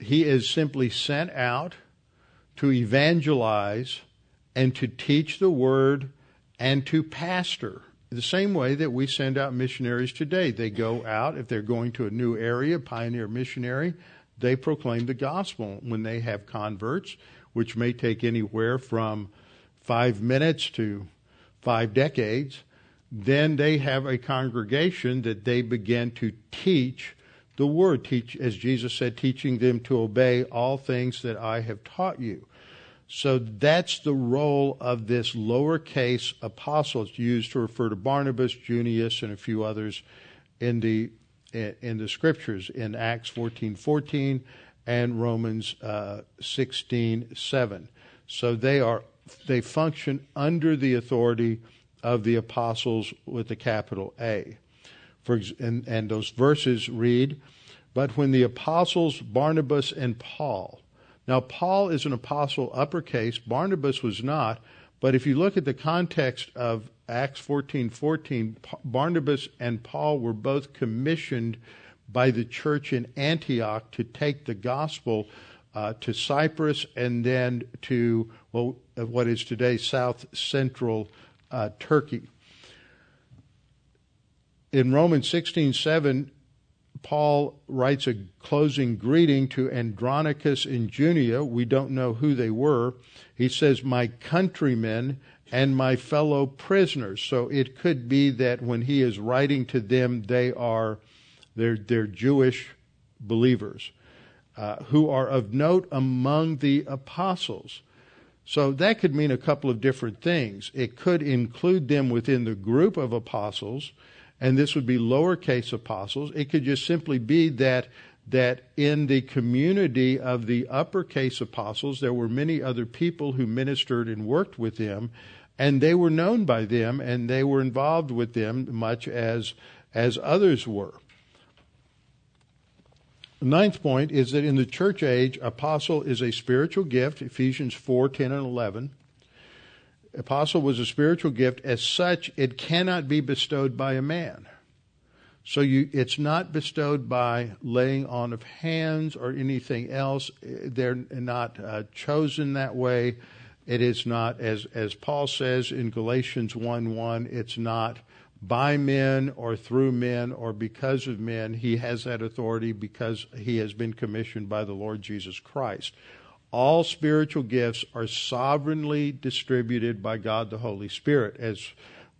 He is simply sent out to evangelize and to teach the word and to pastor. The same way that we send out missionaries today. They go out, if they're going to a new area, pioneer missionary, they proclaim the gospel when they have converts, which may take anywhere from five minutes to five decades. Then they have a congregation that they begin to teach the word, teach, as Jesus said, teaching them to obey all things that I have taught you. So that's the role of this lowercase apostle. It's used to refer to Barnabas, Junius, and a few others in the in the scriptures in Acts 14:14 14, and Romans uh, 16:7. So they are they function under the authority of the apostles with the capital A. For and, and those verses read, "But when the apostles Barnabas and Paul now, Paul is an apostle uppercase, Barnabas was not, But if you look at the context of Acts 14 14, Barnabas and Paul were both commissioned by the church in Antioch to take the gospel uh, to Cyprus and then to well, what is today south central uh, Turkey. In Romans 16:7, Paul writes a closing greeting to Andronicus and Junia. We don't know who they were. He says, "My countrymen and my fellow prisoners." So it could be that when he is writing to them, they are they're, they're Jewish believers uh, who are of note among the apostles. So that could mean a couple of different things. It could include them within the group of apostles, and this would be lowercase apostles. It could just simply be that that in the community of the uppercase apostles, there were many other people who ministered and worked with them, and they were known by them, and they were involved with them much as as others were. The ninth point is that in the church age, apostle is a spiritual gift, Ephesians 4 10 and 11. Apostle was a spiritual gift. As such, it cannot be bestowed by a man. So you, it's not bestowed by laying on of hands or anything else. They're not uh, chosen that way. It is not, as, as Paul says in Galatians 1 1, it's not by men or through men or because of men. He has that authority because he has been commissioned by the Lord Jesus Christ. All spiritual gifts are sovereignly distributed by God the Holy Spirit, as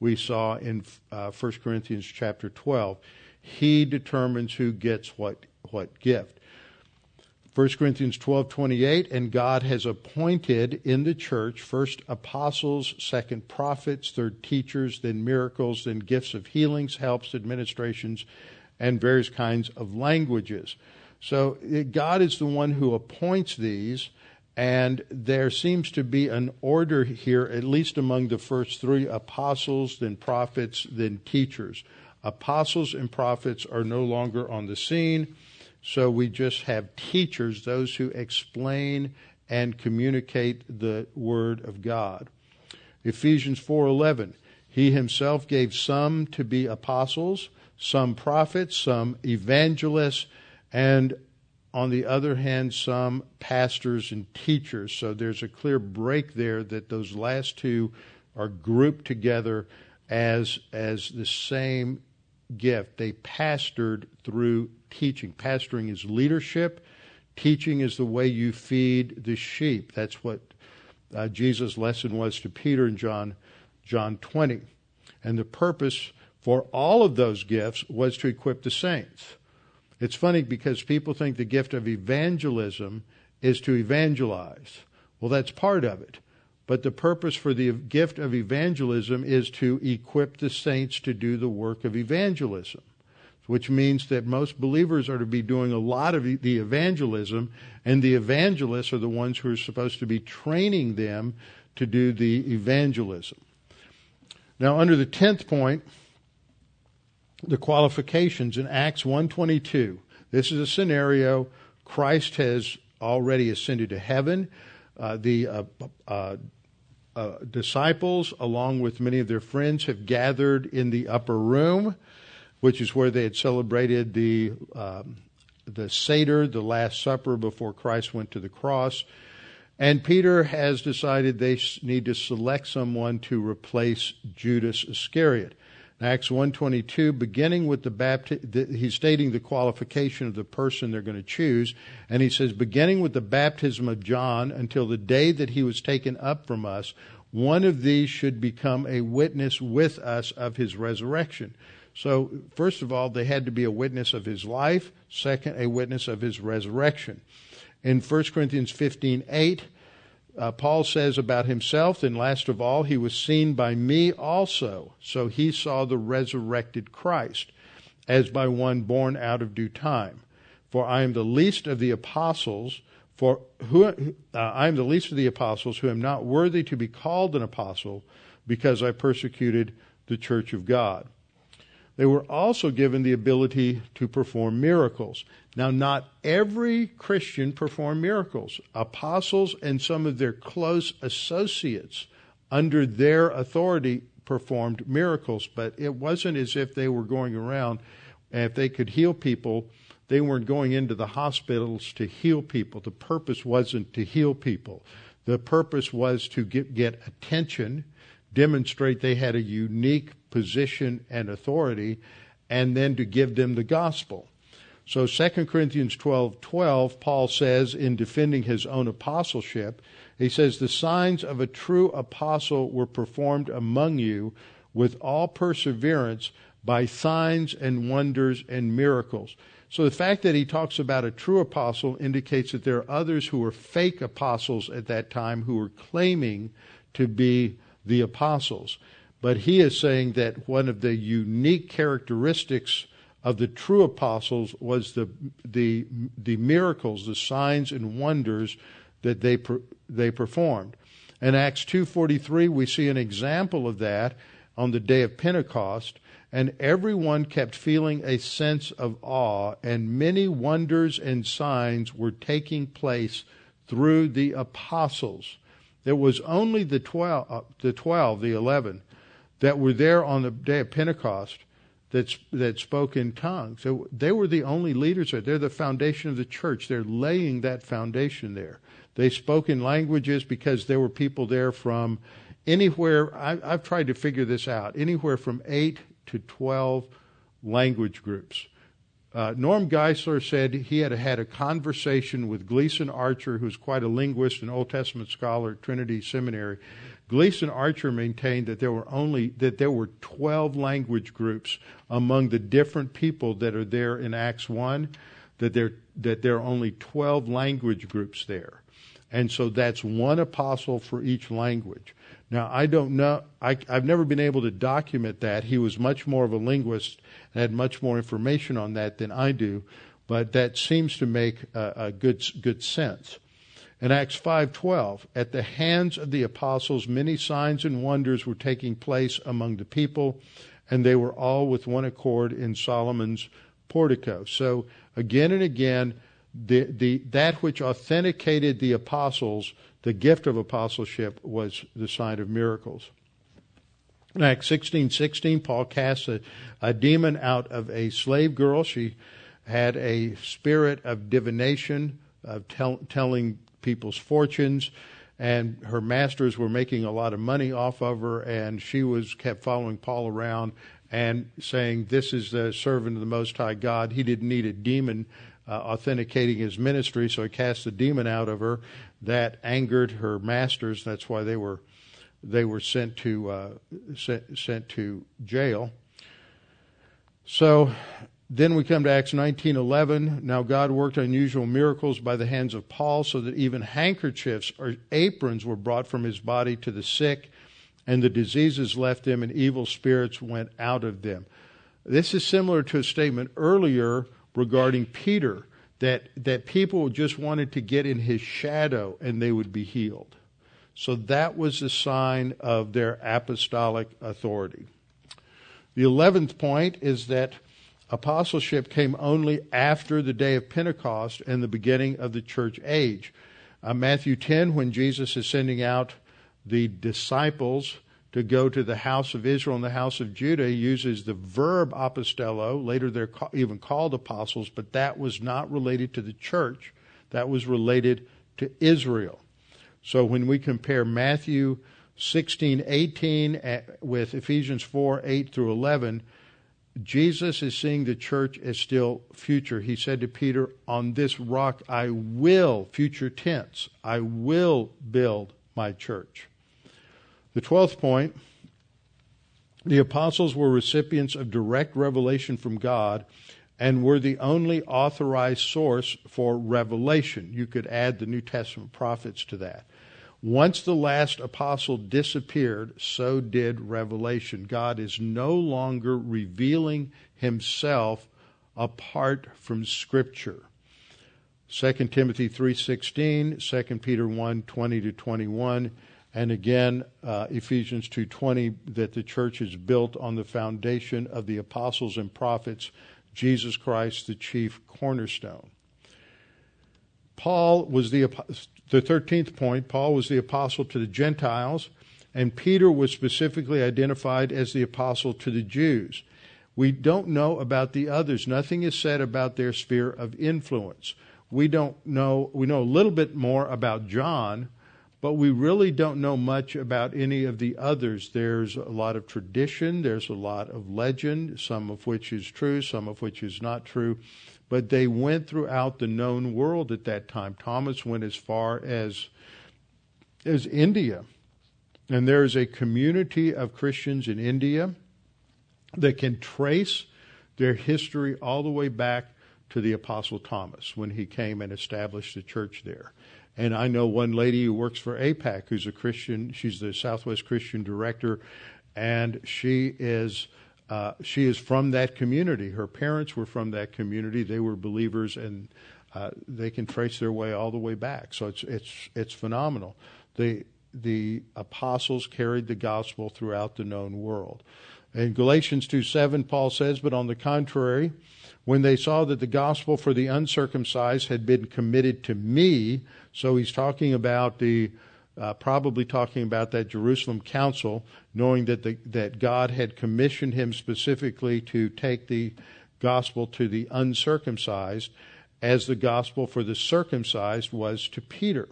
we saw in uh, 1 Corinthians chapter 12. He determines who gets what, what gift. 1 Corinthians 12:28 and God has appointed in the church first apostles, second prophets, third teachers, then miracles, then gifts of healings, helps, administrations, and various kinds of languages. So God is the one who appoints these and there seems to be an order here at least among the first 3 apostles, then prophets, then teachers. Apostles and prophets are no longer on the scene so we just have teachers, those who explain and communicate the word of God. Ephesians 4:11 He himself gave some to be apostles, some prophets, some evangelists, and on the other hand some pastors and teachers. So there's a clear break there that those last two are grouped together as as the same gift. They pastored through teaching. Pastoring is leadership. Teaching is the way you feed the sheep. That's what uh, Jesus' lesson was to Peter in John, John 20. And the purpose for all of those gifts was to equip the saints. It's funny because people think the gift of evangelism is to evangelize. Well, that's part of it. But the purpose for the gift of evangelism is to equip the saints to do the work of evangelism, which means that most believers are to be doing a lot of the evangelism, and the evangelists are the ones who are supposed to be training them to do the evangelism. Now, under the tenth point, the qualifications in Acts 122. This is a scenario Christ has already ascended to heaven. Uh, the uh, uh, uh, disciples, along with many of their friends, have gathered in the upper room, which is where they had celebrated the um, the Seder, the Last Supper, before Christ went to the cross. And Peter has decided they need to select someone to replace Judas Iscariot. Acts 122, beginning with the baptism, he's stating the qualification of the person they're going to choose. And he says, beginning with the baptism of John until the day that he was taken up from us, one of these should become a witness with us of his resurrection. So, first of all, they had to be a witness of his life. Second, a witness of his resurrection. In 1 Corinthians 15, 8, uh, Paul says about himself, and last of all, he was seen by me also. So he saw the resurrected Christ as by one born out of due time. For I am the least of the apostles, for who, uh, I am the least of the apostles who am not worthy to be called an apostle because I persecuted the church of God. They were also given the ability to perform miracles. Now, not every Christian performed miracles. Apostles and some of their close associates under their authority, performed miracles. But it wasn't as if they were going around, and if they could heal people, they weren't going into the hospitals to heal people. The purpose wasn't to heal people. The purpose was to get, get attention, demonstrate they had a unique position and authority, and then to give them the gospel. So 2 Corinthians 12 12, Paul says in defending his own apostleship, he says, The signs of a true apostle were performed among you with all perseverance by signs and wonders and miracles. So the fact that he talks about a true apostle indicates that there are others who were fake apostles at that time who were claiming to be the apostles. But he is saying that one of the unique characteristics of the true apostles was the the the miracles, the signs and wonders that they they performed. In Acts 2:43 we see an example of that on the day of Pentecost and everyone kept feeling a sense of awe and many wonders and signs were taking place through the apostles. There was only the 12 uh, the 12 the 11 that were there on the day of Pentecost that, that spoke in tongues. So they were the only leaders there. They're the foundation of the church. They're laying that foundation there. They spoke in languages because there were people there from anywhere. I, I've tried to figure this out. Anywhere from eight to twelve language groups. Uh, Norm Geisler said he had had a conversation with Gleason Archer, who's quite a linguist and Old Testament scholar at Trinity Seminary, Gleason Archer maintained that there were only that there were 12 language groups among the different people that are there in Acts 1 that there that there are only 12 language groups there. And so that's one apostle for each language. Now, I don't know, I, have never been able to document that. He was much more of a linguist and had much more information on that than I do, but that seems to make a, a good, good sense. In Acts 5:12, at the hands of the apostles many signs and wonders were taking place among the people, and they were all with one accord in Solomon's portico. So again and again, the, the, that which authenticated the apostles, the gift of apostleship, was the sign of miracles. In Acts 16:16, 16, Paul casts a, a demon out of a slave girl. She had a spirit of divination, of tell, telling people's fortunes and her masters were making a lot of money off of her and she was kept following Paul around and saying this is the servant of the most high God he didn't need a demon uh, authenticating his ministry so he cast the demon out of her that angered her masters that's why they were they were sent to uh, sent, sent to jail so then we come to Acts 19:11. Now God worked unusual miracles by the hands of Paul so that even handkerchiefs or aprons were brought from his body to the sick and the diseases left them and evil spirits went out of them. This is similar to a statement earlier regarding Peter that that people just wanted to get in his shadow and they would be healed. So that was a sign of their apostolic authority. The 11th point is that apostleship came only after the day of Pentecost and the beginning of the church age. Uh, Matthew 10, when Jesus is sending out the disciples to go to the house of Israel and the house of Judah, uses the verb apostello. Later, they're even called apostles, but that was not related to the church. That was related to Israel. So when we compare Matthew 16, 18 uh, with Ephesians 4, 8 through 11, Jesus is seeing the church as still future. He said to Peter, On this rock I will, future tense, I will build my church. The twelfth point the apostles were recipients of direct revelation from God and were the only authorized source for revelation. You could add the New Testament prophets to that. Once the last apostle disappeared, so did revelation. God is no longer revealing himself apart from scripture. 2 Timothy 3:16, 2 Peter 1:20 to 21, and again uh, Ephesians 2:20 that the church is built on the foundation of the apostles and prophets, Jesus Christ the chief cornerstone. Paul was the the 13th point, Paul was the apostle to the Gentiles. and Peter was specifically identified as the apostle to the Jews. We don't know about the others. Nothing is said about their sphere of influence. We don't know, we know a little bit more about John, but we really don't know much about any of the others. There's a lot of tradition, there's a lot of legend, some of which is true, some of which is not true. But they went throughout the known world at that time. Thomas went as far as as India. And there is a community of Christians in India that can trace their history all the way back to the Apostle Thomas when he came and established the church there. And I know one lady who works for AIPAC who's a Christian. She's the Southwest Christian Director, and she is uh, she is from that community. Her parents were from that community. They were believers, and uh, they can trace their way all the way back. So it's it's it's phenomenal. The the apostles carried the gospel throughout the known world. In Galatians 2 7, Paul says, But on the contrary, when they saw that the gospel for the uncircumcised had been committed to me, so he's talking about the, uh, probably talking about that Jerusalem council, knowing that, the, that God had commissioned him specifically to take the gospel to the uncircumcised, as the gospel for the circumcised was to Peter.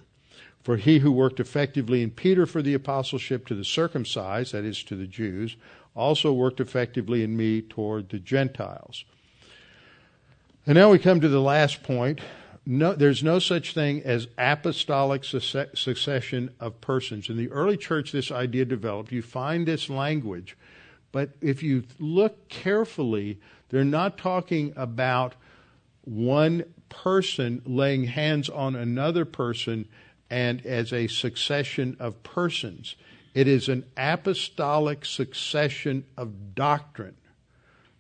For he who worked effectively in Peter for the apostleship to the circumcised, that is to the Jews, also worked effectively in me toward the Gentiles. And now we come to the last point. No, there's no such thing as apostolic succession of persons. In the early church, this idea developed. You find this language, but if you look carefully, they're not talking about one person laying hands on another person and as a succession of persons. It is an apostolic succession of doctrine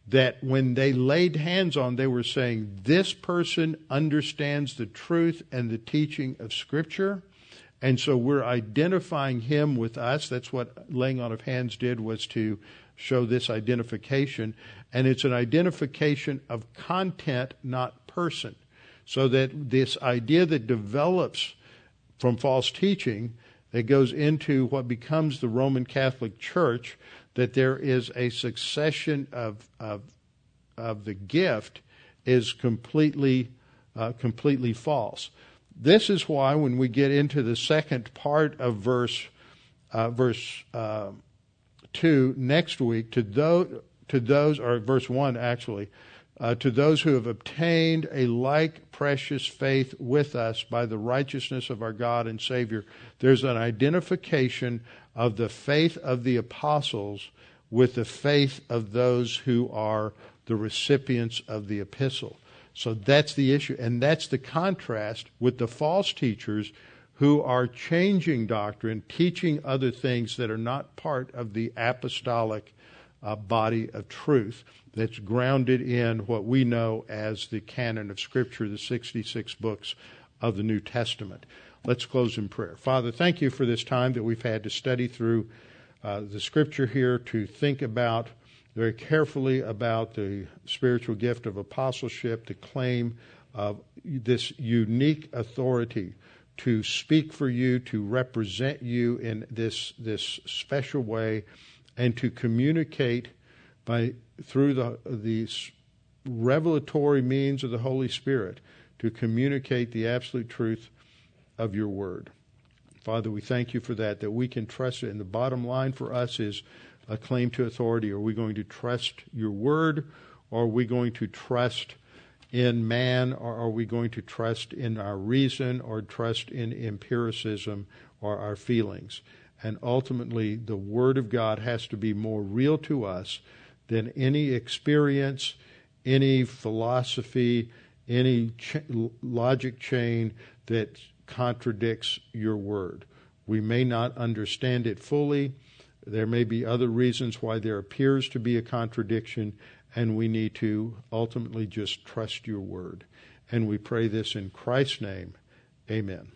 that when they laid hands on, they were saying, This person understands the truth and the teaching of Scripture. And so we're identifying him with us. That's what laying on of hands did was to show this identification. And it's an identification of content, not person. So that this idea that develops from false teaching that goes into what becomes the Roman Catholic Church, that there is a succession of, of, of the gift is completely, uh, completely false. This is why when we get into the second part of verse, uh, verse uh, 2 next week, to those, to those, or verse 1 actually, uh, to those who have obtained a like precious faith with us by the righteousness of our God and Savior. There's an identification of the faith of the apostles with the faith of those who are the recipients of the epistle. So that's the issue. And that's the contrast with the false teachers who are changing doctrine, teaching other things that are not part of the apostolic uh, body of truth that's grounded in what we know as the canon of Scripture, the 66 books of the New Testament. Let's close in prayer. Father, thank you for this time that we've had to study through uh, the Scripture here, to think about very carefully about the spiritual gift of apostleship, the claim of this unique authority to speak for you, to represent you in this, this special way, and to communicate by through the these revelatory means of the Holy Spirit to communicate the absolute truth of your word. Father, we thank you for that, that we can trust it. And the bottom line for us is a claim to authority. Are we going to trust your word, or are we going to trust in man, or are we going to trust in our reason, or trust in empiricism or our feelings? And ultimately, the Word of God has to be more real to us than any experience, any philosophy, any ch- logic chain that contradicts your Word. We may not understand it fully. There may be other reasons why there appears to be a contradiction, and we need to ultimately just trust your Word. And we pray this in Christ's name. Amen.